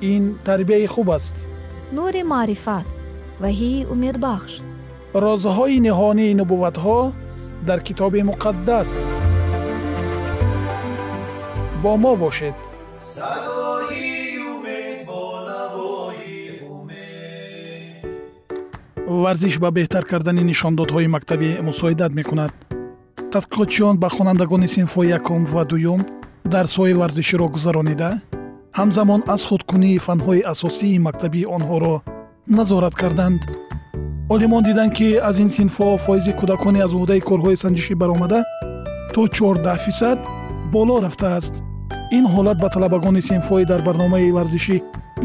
ин тарбияи хуб аст. Нури маърифат ваҳии умедбахш. Розҳои ниҳонии нубувватҳо дар китоби муқаддас. Бо мо бошед. Варзиш ба беҳтар кардани нишондодҳои мактабӣ мусоидат мекунад. Тадқиқотчиён ба хонандагони синфҳои якум ва дуюм дарсҳои варзиширо гузаронида ҳамзамон аз худкунии фанҳои асосии мактабии онҳоро назорат карданд. Олимон диданд ки аз ин синфҳо фоизи кӯдакони аз уҳдаи корҳои санҷишӣ баромада то 14 фисад боло рафтааст. Ин ҳолат ба талабагони синфҳои дар барномаи варзишӣ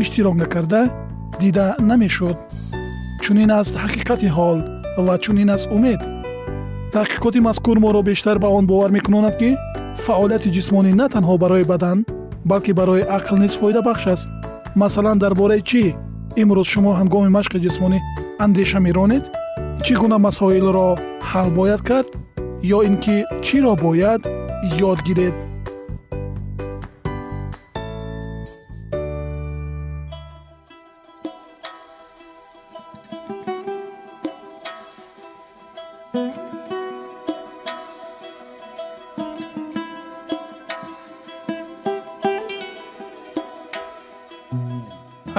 иштирок накарда дида намешуд. Чунин аст ҳақиқати ҳол ва чунин аст умед. Таҳқиқоти мазкур моро бештар ба он бовар мекунонад ки фаъолияти ҷисмонӣ на танҳо барои бадан балки барои ақл низ фоидабахш аст масалан дар бораи чӣ имрӯз шумо ҳангоми машқи ҷисмонӣ андеша меронед чӣ гуна масоилро ҳал бояд кард ё ин ки чиро бояд ёд гиред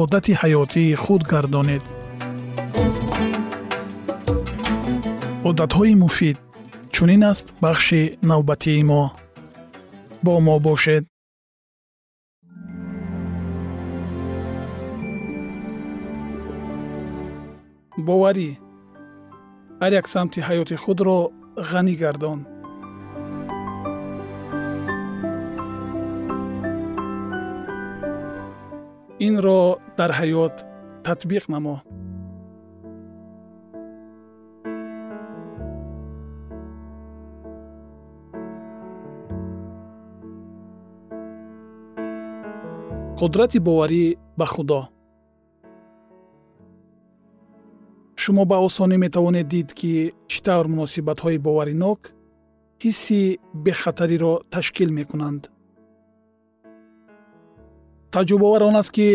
одати ҳаётии худ гардонед. Одатҳои муфид чунин аст бахши навбатии мо. Бо мо бошед. Боварӣ ҳар як самти ҳаёти худро ғанӣ гардон инро дар ҳаёт татбиқ намо қудрати боварӣ ба худо. Шумо ба осонӣ метавонед дид ки чӣ тавр муносибатҳои боваринок ҳисси бехатариро ташкил мекунанд таҷрубавар он аст ки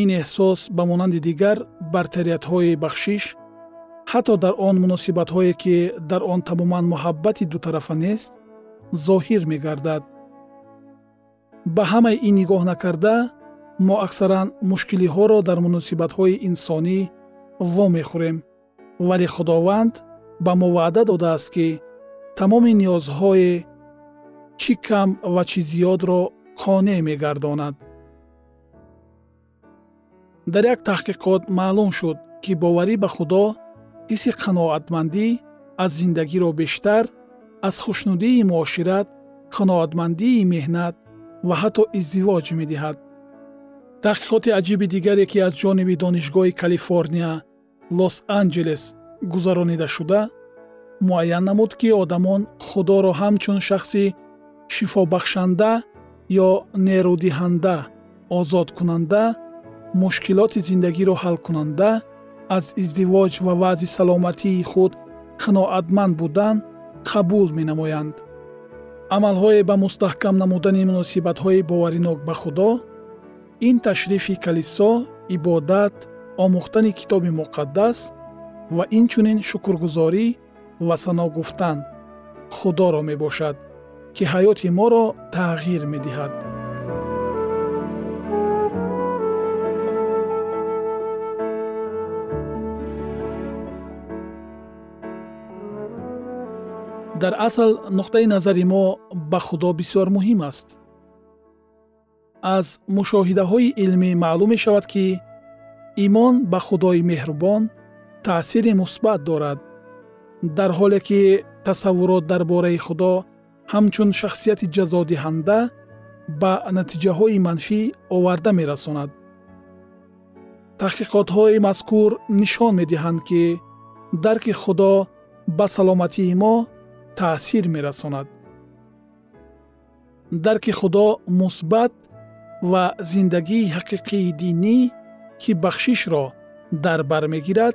ин эҳсос ба монанди дигар бартериятҳои бахшиш ҳатто дар он муносибатҳое ки дар он тамоман муҳаббати дутарафа нест зоҳир мегардад. Ба ҳамаи ин нигоҳ накарда мо аксаран мушкилиҳоро дар муносибатҳои инсонӣ вомехӯрем вале худованд ба мо ваъда додааст ки тамоми ниёзҳое чӣ кам ва чӣ зиёдро қонеъ мегардонад дар як таҳқиқот маълум шуд ки боварӣ ба худо ҳисси қаноатмандӣ аз зиндагиро бештар аз хушнудии муошират қаноатмандии меҳнат ва ҳатто издивоҷ медиҳад. Таҳқиқоти аҷиби дигаре ки аз ҷониби донишгоҳи калифорния лос анҷелес гузаронида шуда муайян намуд ки одамон худоро ҳамчун шахси шифобахшанда ё нерӯдиҳанда озодкунанда мушкилоти зиндагиро ҳалкунанда аз издивоҷ ва вазъи саломатии худ қаноатманд будан қабул менамоянд. Амалҳое ба мустаҳкам намудани муносибатҳои боваринок ба худо ин ташрифи калисо ибодат омӯхтани китоби муқаддас ва инчунин шукргузорӣ ва сано гуфтан худоро мебошад ки ҳаёти моро тағйир медиҳад дар асл нуқтаи назари мо ба худо бисёр муҳим аст. Аз мушоҳидаҳои илмӣ маълум мешавад ки имон ба худои меҳрубон таъсири мусбат дорад дар ҳоле ки тасаввурот дар бораи худо ҳамчун шахсияти ҷазодиҳанда ба натиҷаҳои манфӣ оварда мерасонад. Таҳқиқотҳои мазкур нишон медиҳанд ки дарки худо ба саломатии мо таъсир мерасонад. Дарки худо мусбат ва зиндагии ҳақиқии динӣ ки бахшишро дар бар мегирад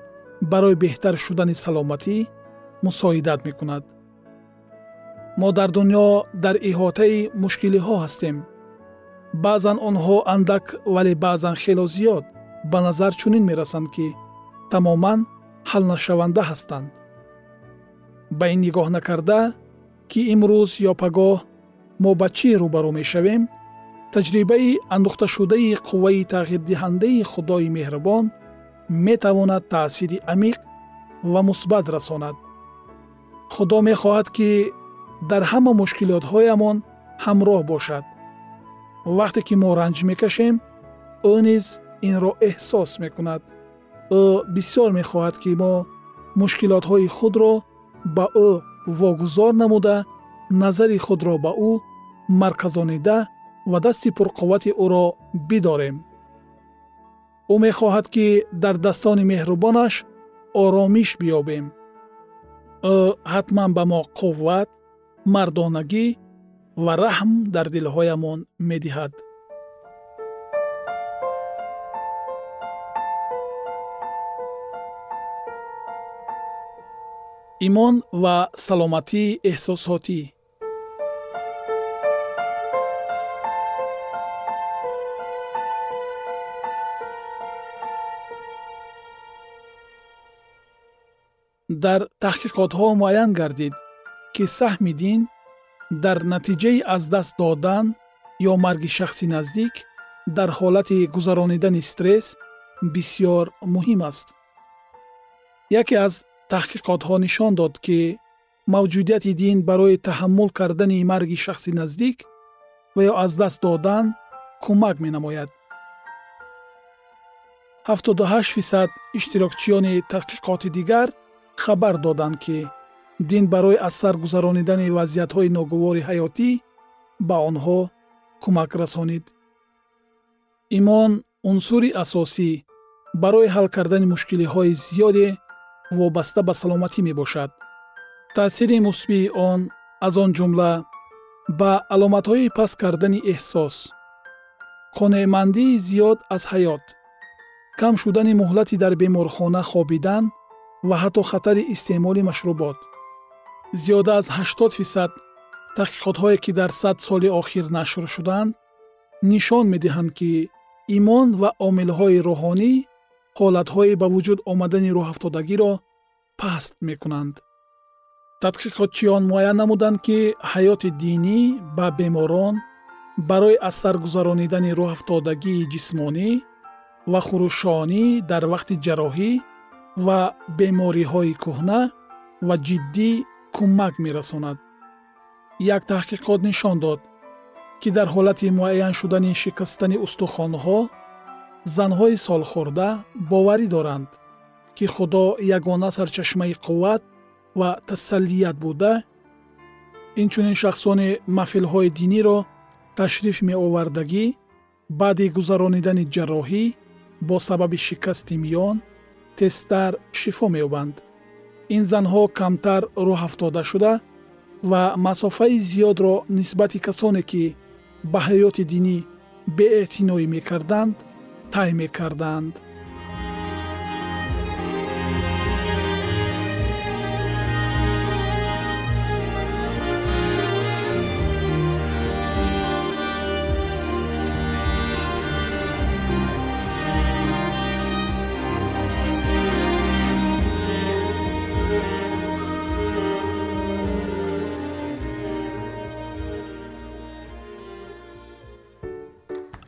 барои беҳтар шудани саломатӣ мусоидат мекунад. Мо дар дунё дар иҳотаи мушкилиҳо ҳастем. Баъзан онҳо андак вале баъзан хело зиёд ба назар чунин мерасанд ки тамоман ҳалнашаванда ҳастанд ба ин нигоҳ накарда ки имрӯз ё пагоҳ мо ба чӣ рӯбарӯ мешавем? Таҷрибаи андӯхташудаи қувваи тағйирдиҳандаи худои меҳрубон метавонад таъсири амиқ ва мусбат расонад. Худо мехоҳад ки дар ҳама мушкилотҳоямон ҳамроҳ бошад. Вақте ки мо ранҷ мекашем ӯ низ инро эҳсос мекунад. Ӯ бисёр мехоҳад ки мо мушкилотҳои худро ба ӯ вогузор намуда назари худро ба ӯ марказонида ва дасти пурқуввати ӯро бидорем. Ӯ мехоҳад ки дардастони меҳрубонаш оромиш биёбем. Ӯ ҳатман ба мо қувват мардонагӣ ва раҳм дар дилҳоямон медиҳад имон ва саломатии эҳсосотӣ. Дар таҳқиқотҳо муайян гардид ки саҳми дин дар натиҷаи аз даст додан ё марги шахси наздик дар ҳолати гузаронидани стресс бисьёр муҳим аст. Яке аз таҳқиқотҳо нишон дод ки мавҷудияти дин барои таҳаммул кардани марги шахси наздик ва ё аз даст додан кӯмак менамояд. 78 фисад иштирокчиёни таҳқиқоти дигар хабар доданд ки дин барои аз сар гузаронидани вазъиятҳои ногувори ҳаётӣ ба онҳо кӯмак расонид. Имон унсури асосӣ барои ҳал кардани мушкилиҳои зиёде вобаста ба саломатӣ мебошад. Таъсири мусбии он аз он ҷумла ба аломатҳои паст кардани эҳсос. Қонеъмандии зиёд аз ҳаёт. Кам шудани муҳлати дар беморхона хобидан ва ҳатто хатари истеъмоли машрубот. Зиёда аз 80 фисад таҳқиқотҳое ки дар сад соли охир нашр шуданд нишон медиҳанд ки имон ва омилҳои рӯҳонӣ ҳолатҳои ба вуҷуд омадани рӯҳафтодагиро паст мекунанд. Тадқиқотчиён муайян намуданд ки ҳаёти динӣ ба беморон барои аз сар гузаронидани рӯҳафтодагии ҷисмонӣ ва хурушонӣ дар вақти ҷарроҳӣ ва бемориҳои кӯҳна ва ҷиддӣ кӯмак мерасонад. Як таҳқиқот нишон дод ки дар ҳолати муайян шудани шикастани устухонҳо занҳои солхӯрда боварӣ доранд ки худо ягона сарчашмаи қувват ва тасаллият буда инчунин шахсони маҳфилҳои диниро ташриф меовардагӣ баъди гузаронидани ҷарроҳӣ бо сабаби шикасти миён тезтар шифо меёбанд. Ин занҳо камтар рӯҳафтода шуда ва масофаи зиёдро нисбати касоне ки ба ҳаёти динӣ беэътиноӣ мекарданд тай мекарданд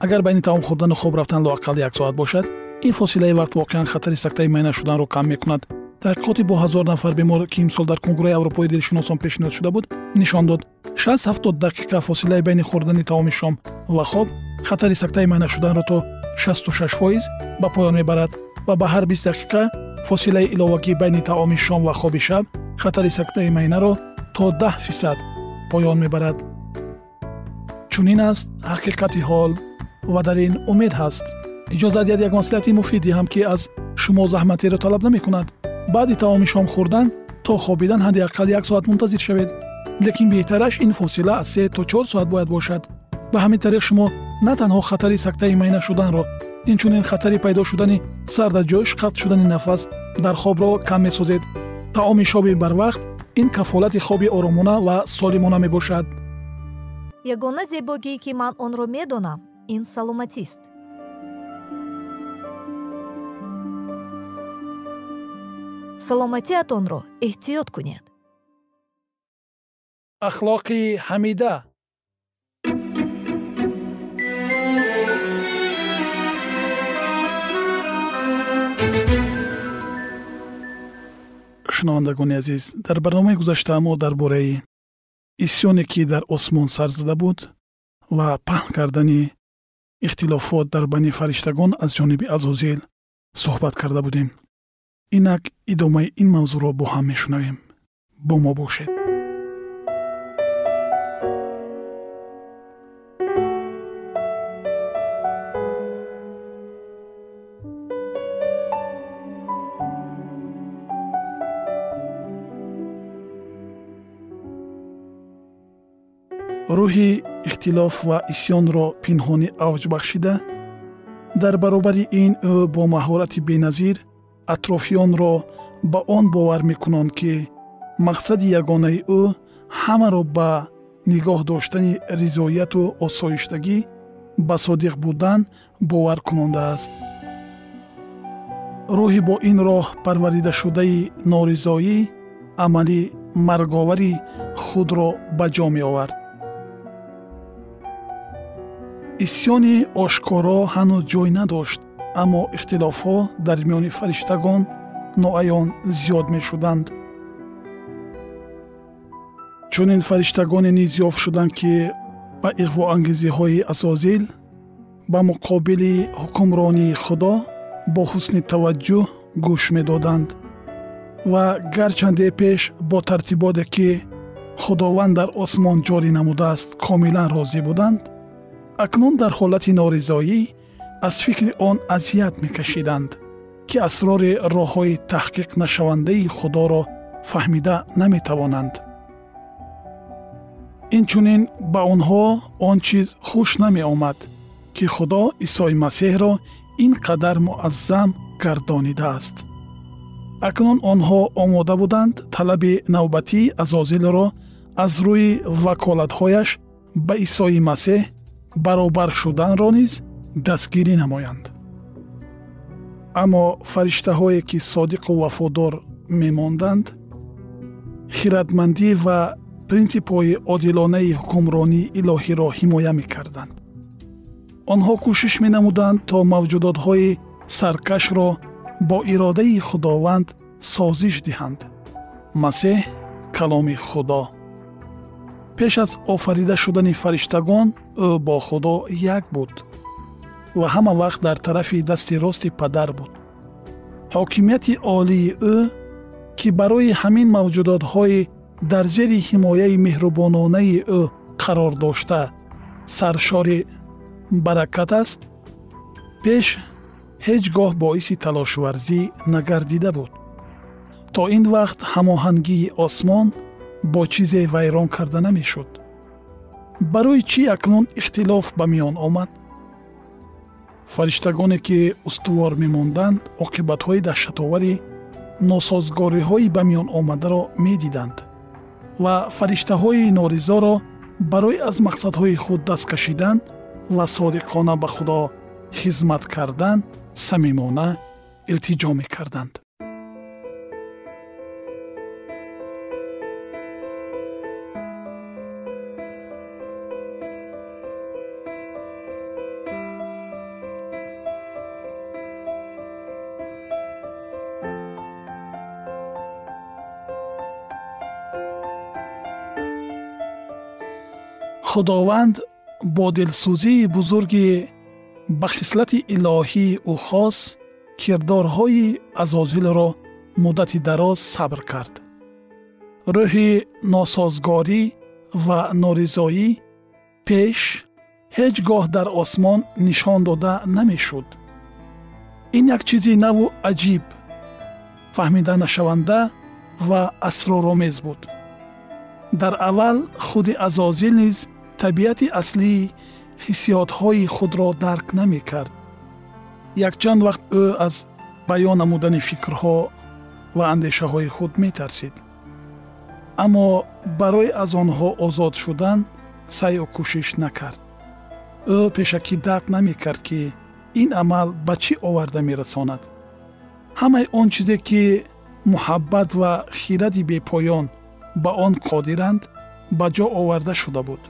агар байни таом хӯрдану хоб рафтан лоақал як соат бошад ин фосилаи вақт воқеан хатари сактаи майна шуданро кам мекунад. Таҳқиқоти бо ҳазор нафар бемор ки имсол дар конгурӯи аврупои дилшиносон пешниҳод шуда буд нишон дод. 670 дақиқа фосилаи байни хӯрдани таоми шом ва хоб хатари сактаи майна шуданро то 66 фоиз ба поён мебарад ва ба ҳар 20 дақиқа фосилаи иловагӣ байни таоми шом ва хоби шаб хатари сактаи майнаро то 10 фисад поён мебарад. Чунин аст ҳақиқати ҳол ва дар ин умед ҳаст. Иҷозат диҳад як маслиҳати муфид диҳам ки аз шумо заҳматеро талаб намекунад. Баъди таоми шом хӯрдан то хобидан ҳадди ақал як соат мунтазир шавед. Лекин беҳтараш ин фосила аз се то чор соат бояд бошад. Ба ҳамин тариқ шумо на танҳо хатари сактаи майна шуданро инчунин хатари пайдо шудани сардаҷӯш қатъ шудани нафас дар хобро кам месозед. Таоми шоби барвақт ин кафолати хоби оромона ва солимона мебошад. Ягона зебогие ки ман онро медонам ин саломатист. Саломатиатонро эҳтиёт кунед. Ахлоқи ҳамида. Шунавандагони азиз дар барномаи гузашта мо дар бораи исьёне ки дар осмон сар зада буд ва паҳн кардани ихтилофот дар байни фариштагон аз ҷониби азозил суҳбат карда будем инак идомаи ин мавзӯъро бо ҳам мешунавем бо мо бошед рӯҳи ихтилоф ва исьёнро пинҳонӣ авҷ бахшида дар баробари ин ӯ бо маҳорати беназир атрофиёнро ба он бовар мекунанд ки мақсади ягонаи ӯ ҳамаро ба нигоҳ доштани ризояту осоиштагӣ ба содиқ будан бовар кунондааст рӯҳи бо ин роҳ парваридашудаи норизоӣ амали марговари худро ба ҷо меовард исьёни ошкоро ҳанӯз ҷой надошт аммо ихтилофҳо дар миёни фариштагон ноаён зиёд мешуданд. Чунин фариштагоне низ ёфт шуданд ки ба иғвоангезиҳои азозил ба муқобили ҳукмронии худо бо ҳусни таваҷҷӯҳ гӯш медоданд ва гарчанде пеш бо тартиботе ки худованд дар осмон ҷорӣ намудааст комилан розӣ буданд акнун дар ҳолати норизоӣ аз фикри он азият мекашиданд ки асрори роҳҳои таҳқиқнашавандаи худоро фаҳмида наметавонанд. Инчунин ба онҳо он чиз хуш намеомад ки худо исои масеҳро ин қадар муаззам гардонидааст акнун онҳо омода буданд талаби навбатии азозилро аз рӯи ваколатҳояш ба исои масеҳ баробар шуданро низ дастгирӣ намоянд. Аммо фариштаҳое ки содиқу вафодор мемонданд хиратмандӣ ва принсипҳои одилонаи ҳукмронии илоҳиро ҳимоя мекарданд. Онҳо кӯшиш менамуданд то мавҷудотҳои саркашро бо иродаи худованд созиш диҳанд. Масеҳ каломи худо пеш аз офарида шудани фариштагон ӯ бо худо як буд ва ҳама вақт дар тарафи дасти рости падар буд. Ҳокимияти олии ӯ ки барои ҳамин мавҷудотҳои дар зери ҳимояи меҳрубононаи ӯ қарор дошта саршори баракат аст пеш ҳеҷ гоҳ боиси талошварзӣ нагардида буд. То ин вақт ҳамоҳангии осмон бо чизе вайрон карда намешуд. Барои чӣ акнун ихтилоф ба миён омад? Фариштагоне ки устувор мемонданд оқибатҳои даҳшатовари носозгориҳои ба миён омадаро медиданд ва фариштаҳои норизоро барои аз мақсадҳои худ даст кашидан ва содиқона ба худо хизмат кардан самимона илтиҷо мекарданд худованд бо дилсӯзии бузурги ба хислати илоҳии ӯ хос кирдорҳои азозилро муддати дароз сабр кард. Рӯҳи носозгорӣ ва норизоӣ пеш ҳеҷ гоҳ дар осмон нишон дода намешуд. Ин як чизи наву аҷиб фаҳмиданашаванда ва асроромез буд. Дар аввал худи азозил низ табиати аслии ҳиссиётҳои худро дарк намекард. Якчанд вақт ӯ аз баён намудани фикрҳо ва андешаҳои худ метарсид. Аммо барои аз онҳо озод шудан сайю кӯшиш накард. Ӯ пешакӣ дарк намекард ки ин амал ба чӣ оварда мерасонад? Ҳамаи он чизе ки муҳаббат ва хиради бепоён ба он қодиранд ба ҷо оварда шуда буд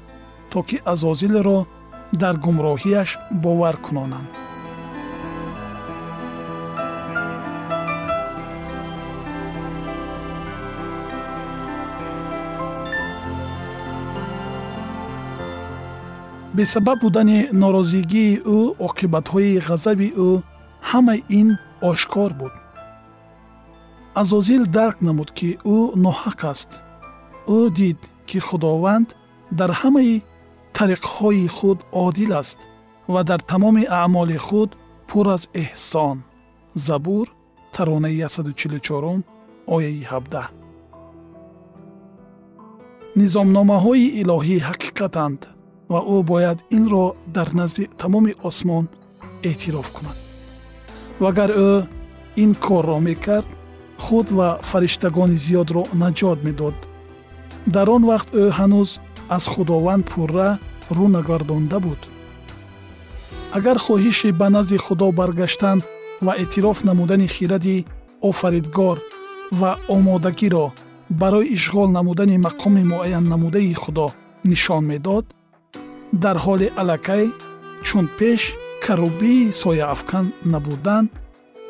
то ки азозилро дар гумроҳияш бовар кунонанд. Бесабаб будани норозигии ӯ оқибатҳои ғазаби ӯ ҳамаи ин ошкор буд. Азозил дарк намуд ки ӯ ноҳақ аст. Ӯ дид ки худованд дар ҳамаи тариқҳои худ одил аст ва дар тамоми аъмоли худ пур аз эҳсон. Забур таронаи 144 ояи 17 низомномаҳои илоҳӣ ҳақиқатанд ва ӯ бояд инро дар назди тамоми осмон эътироф кунад. Вагар ӯ ин корро мекард худ ва фариштагони зиёдро наҷот медод. Дар он вақт ӯ ҳанӯз аз худованд пурра рӯ нагардонда буд. Агар хоҳиши ба назди худо баргаштан ва эътироф намудани хиради офаридгор ва омодагиро барои ишғол намудани мақоми муайяннамудаи худо нишон медод дар ҳоли аллакай чун пеш карубии сояафкан набудан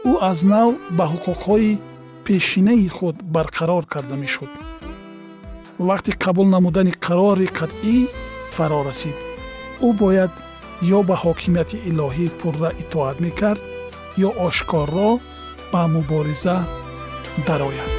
ӯ аз нав ба ҳуқуқҳои пешинаи худ барқарор карда мешуд. Вақти қабул намудани қарори қатъӣ фаро расид. Ӯ бояд ё ба ҳокимияти илоҳӣ пурра итоат мекард ё ошкорро ба мубориза дарояд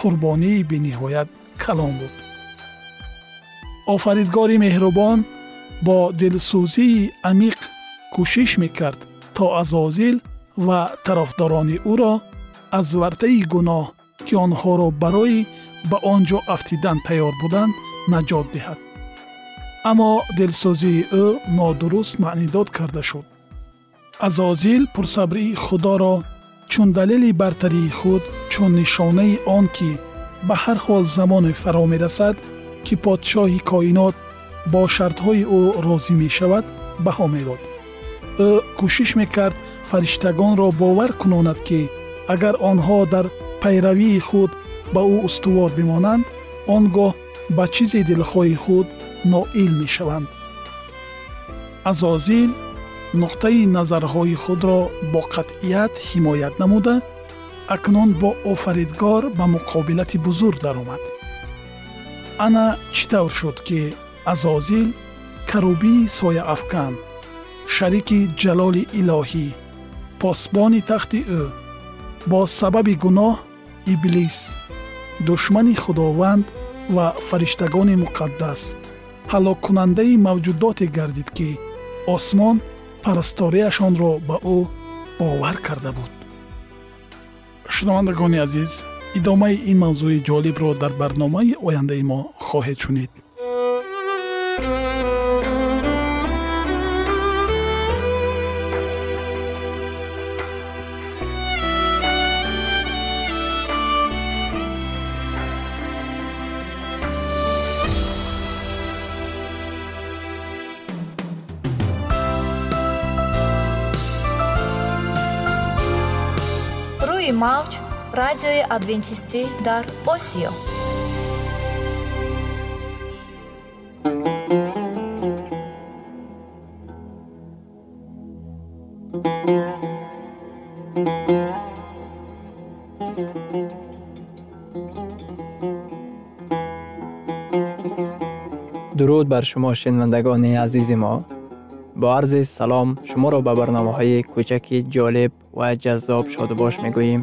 қурбонии бениҳоят калон буд офаридгори меҳрубон бо дилсӯзии амиқ кӯшиш мекард то азозил ва тарафдорони ӯро аз вартаи гуноҳ ки онҳоро барои ба он ҷо афтидан тайёр буданд наҷот диҳад аммо дилсӯзии ӯ нодуруст маънидод карда шуд азозил пурсабрии худоро чун далели бартарии худ чун нишонаи он ки ба ҳар ҳол замоне фаро мерасад ки подшоҳи коинот бо шартҳои ӯ розӣ мешавад баҳо медод ӯ кӯшиш мекард фариштагонро бовар кунонад ки агар онҳо дар пайравии худ ба ӯ устувор бимонанд он гоҳ ба чизи дилхоҳи худ ноил мешаванд. Азозил нуқтаи назарҳои худро бо қатъият ҳимоят намуда акнун бо офаридгор ба муқобилати бузург даромад. Ана чӣ тавр шуд ки азозил карубии сояафкан шарики ҷалоли илоҳӣ посбони тахти ӯ бо сабаби гуноҳ иблис душмани худованд ва фариштагони муқаддас ҳалоккунандаи мавҷудоте гардид ки осмон парасторияшонро ба ӯ бовар карда буд. Шунавандагони азиз идомаи ин мавзӯи ҷолибро дар барномаи ояндаи мо хоҳед шунид радиои адвентистӣ дар осиё. Дуруд бар шумо шинавандагони азизи мо. Бо арзи салом шуморо ба барномаҳои кӯчаки ҷолиб ва ҷаззоб шодубош мегӯем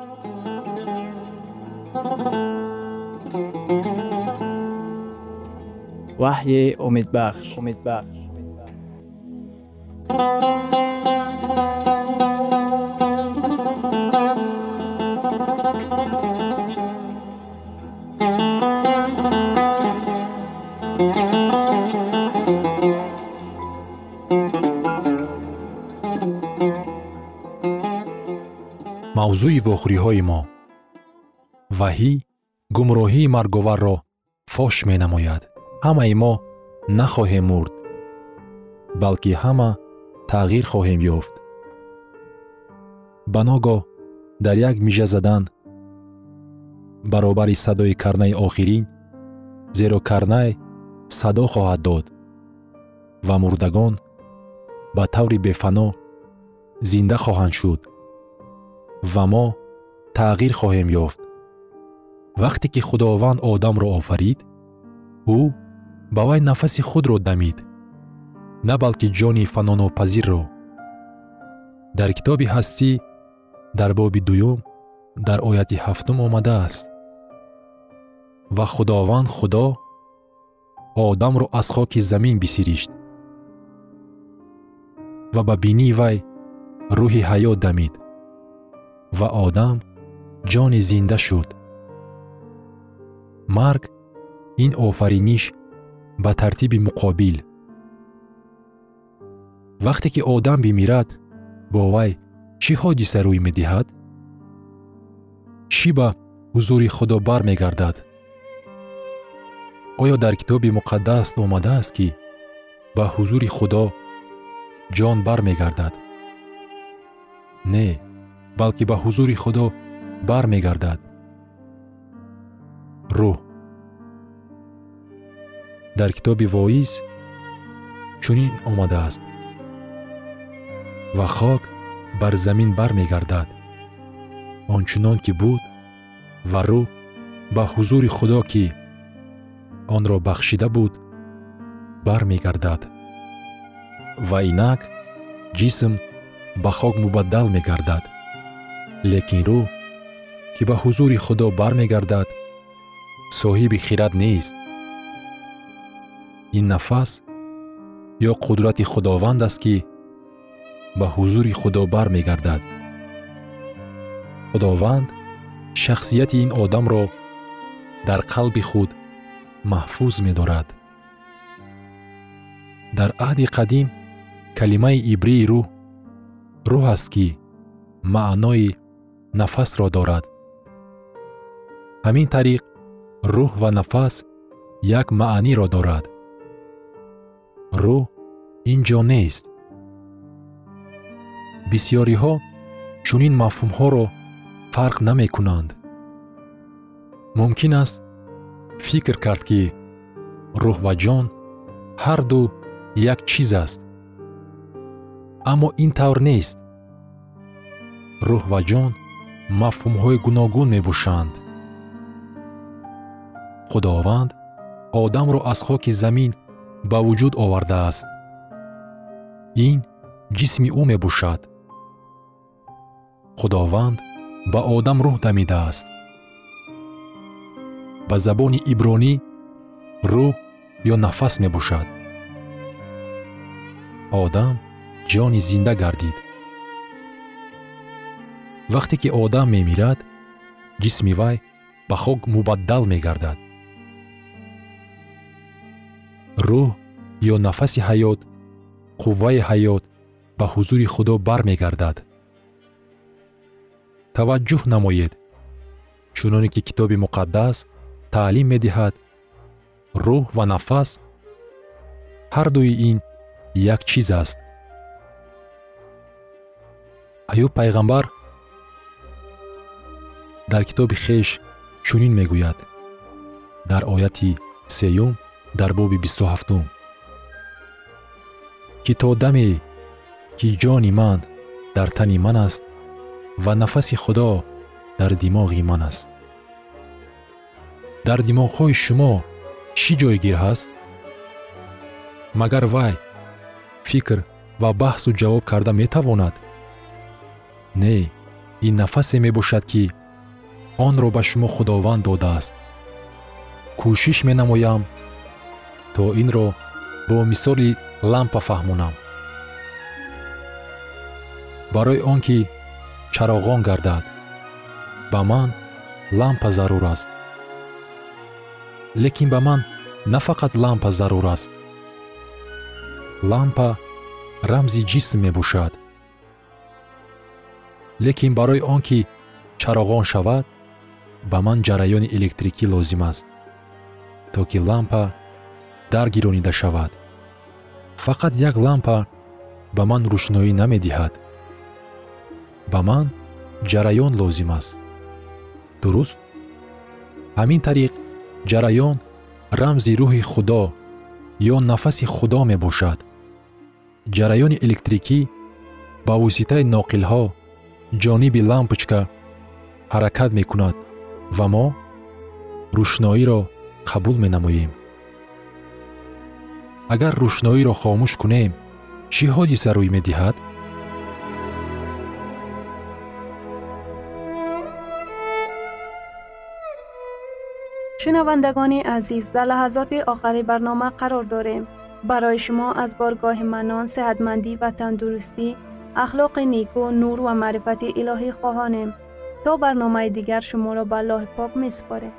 ваҳйи умедбахш умедбахш мавзӯи вохӯриҳои мо. Ваҳӣ гумроҳии марговарро фош менамояд ҳамаи мо нахоҳем мурд балки ҳама тағйир хоҳем ёфт. Ба ногоҳ дар як мижа задан баробари садои карнаи охирин зеро карнай садо хоҳад дод ва мурдагон ба таври бефано зинда хоҳанд шуд ва мо тағйир хоҳем ёфт. Вақте ки худованд одамро офарид ӯ ба вай нафаси худро дамид на балки ҷони фанонопазирро. Дар китоби ҳастӣ дар боби дуюм дар ояти ҳафтум омадааст. Ва худованд худо одамро аз хоки замин бисиришт. Ва ба бинии вай рӯҳи ҳаёт дамид. Ва одам ҷони зинда шуд. Марг ин офариниш ба тартиби муқобил. Вақте ки одам бимирад бо вай чӣ ҳодиса рӯй медиҳад? Чӣ ба ҳузури худо бармегардад? Оё дар китоби муқаддас омадааст ки ба ҳузури худо ҷон бармегардад? Не балки ба ҳузури худо бармегардад. Рӯҳ дар китоби воиз чунин омадааст ва хок бар замин бармегардад. Ончунон ки буд ва рӯҳ ба ҳузури худо ки онро бахшида буд бармегардад. Ва инак ҷисм ба хок мубаддал мегардад лекин рӯҳ ки ба ҳузури худо бармегардад соҳиби хирад нест ин нафас ё қудрати худованд аст ки ба ҳузури худо бармегардад. Худованд шахсияти ин одамро дар қалби худ маҳфуз медорад. Дар аҳди қадим калимаи ибрии рӯҳ рӯҳ аст ки маънои нафасро дорад. Ҳамин тариқ рӯҳ ва нафас як маъниро дорад рӯҳ ин ҷо нест. Бисьёриҳо чунин мафҳумҳоро фарқ намекунанд. Мумкин аст фикр кард ки рӯҳ ва ҷон ҳарду як чиз аст. Аммо ин тавр нест. Рӯҳ ва ҷон мафҳумҳои гуногун мебошанд. Худованд одамро аз хоки замин ба вуҷуд овардааст. Ин ҷисми ӯ мебошад. Худованд ба одам рӯҳ дамидааст. Ба забони ибронӣ рӯҳ ё нафас мебошад. Одам ҷони зинда гардид. Вақте ки одам мемирад ҷисми вай ба хок мубаддал мегардад рӯҳ ё нафаси ҳаёт қувваи ҳаёт ба ҳузури худо бармегардад. Таваҷҷӯҳ намоед. Чуноне ки китоби муқаддас таълим медиҳад рӯҳ ва нафас ҳардуи ин як чиз аст. Аюб пайғамбар дар китоби хеш чунин мегӯяд. Дар ояти сеюм дар боби бисту ҳафтум ки то даме ки ҷони ман дар тани ман аст ва нафаси худо дар димоғи ман аст. Дар димоғҳои шумо чӣ ҷойгир ҳаст? Магар вай фикр ва баҳсу ҷавоб карда метавонад. Не ин нафасе мебошад ки онро ба шумо худованд додааст кӯшиш менамоям то инро бо мисоли лампа фаҳмонам. Барои он ки чароғон гардад ба ман лампа зарур аст. Лекин ба ман на фақат лампа зарур аст. Лампа рамзи ҷисм мебошад. Лекин барои он ки чароғон шавад ба ман ҷараёни электрикӣ лозим аст то ки лампа даргиронида шавад. Фақат як лампа ба ман рӯшноӣ намедиҳад. Ба ман ҷараён лозим аст. Дуруст? Ҳамин тариқ ҷараён рамзи рӯҳи худо ё нафаси худо мебошад. Ҷараёни электрикӣ ба воситаи ноқилҳо ҷониби лампочка ҳаракат мекунад ва мо рӯшноиро қабул менамоем агар рӯшноиро хомӯш кунем чӣ ҳодиса рӯй медиҳад шунавандагони азиз дар лаҳазоти охари барнома қарор дорем барои шумо аз боргоҳи манон сеҳатмандӣ ва тандурустӣ ахлоқи неку нур ва маърифати илоҳӣ хоҳонем то барномаи дигар шуморо ба аллоҳи пок месупорем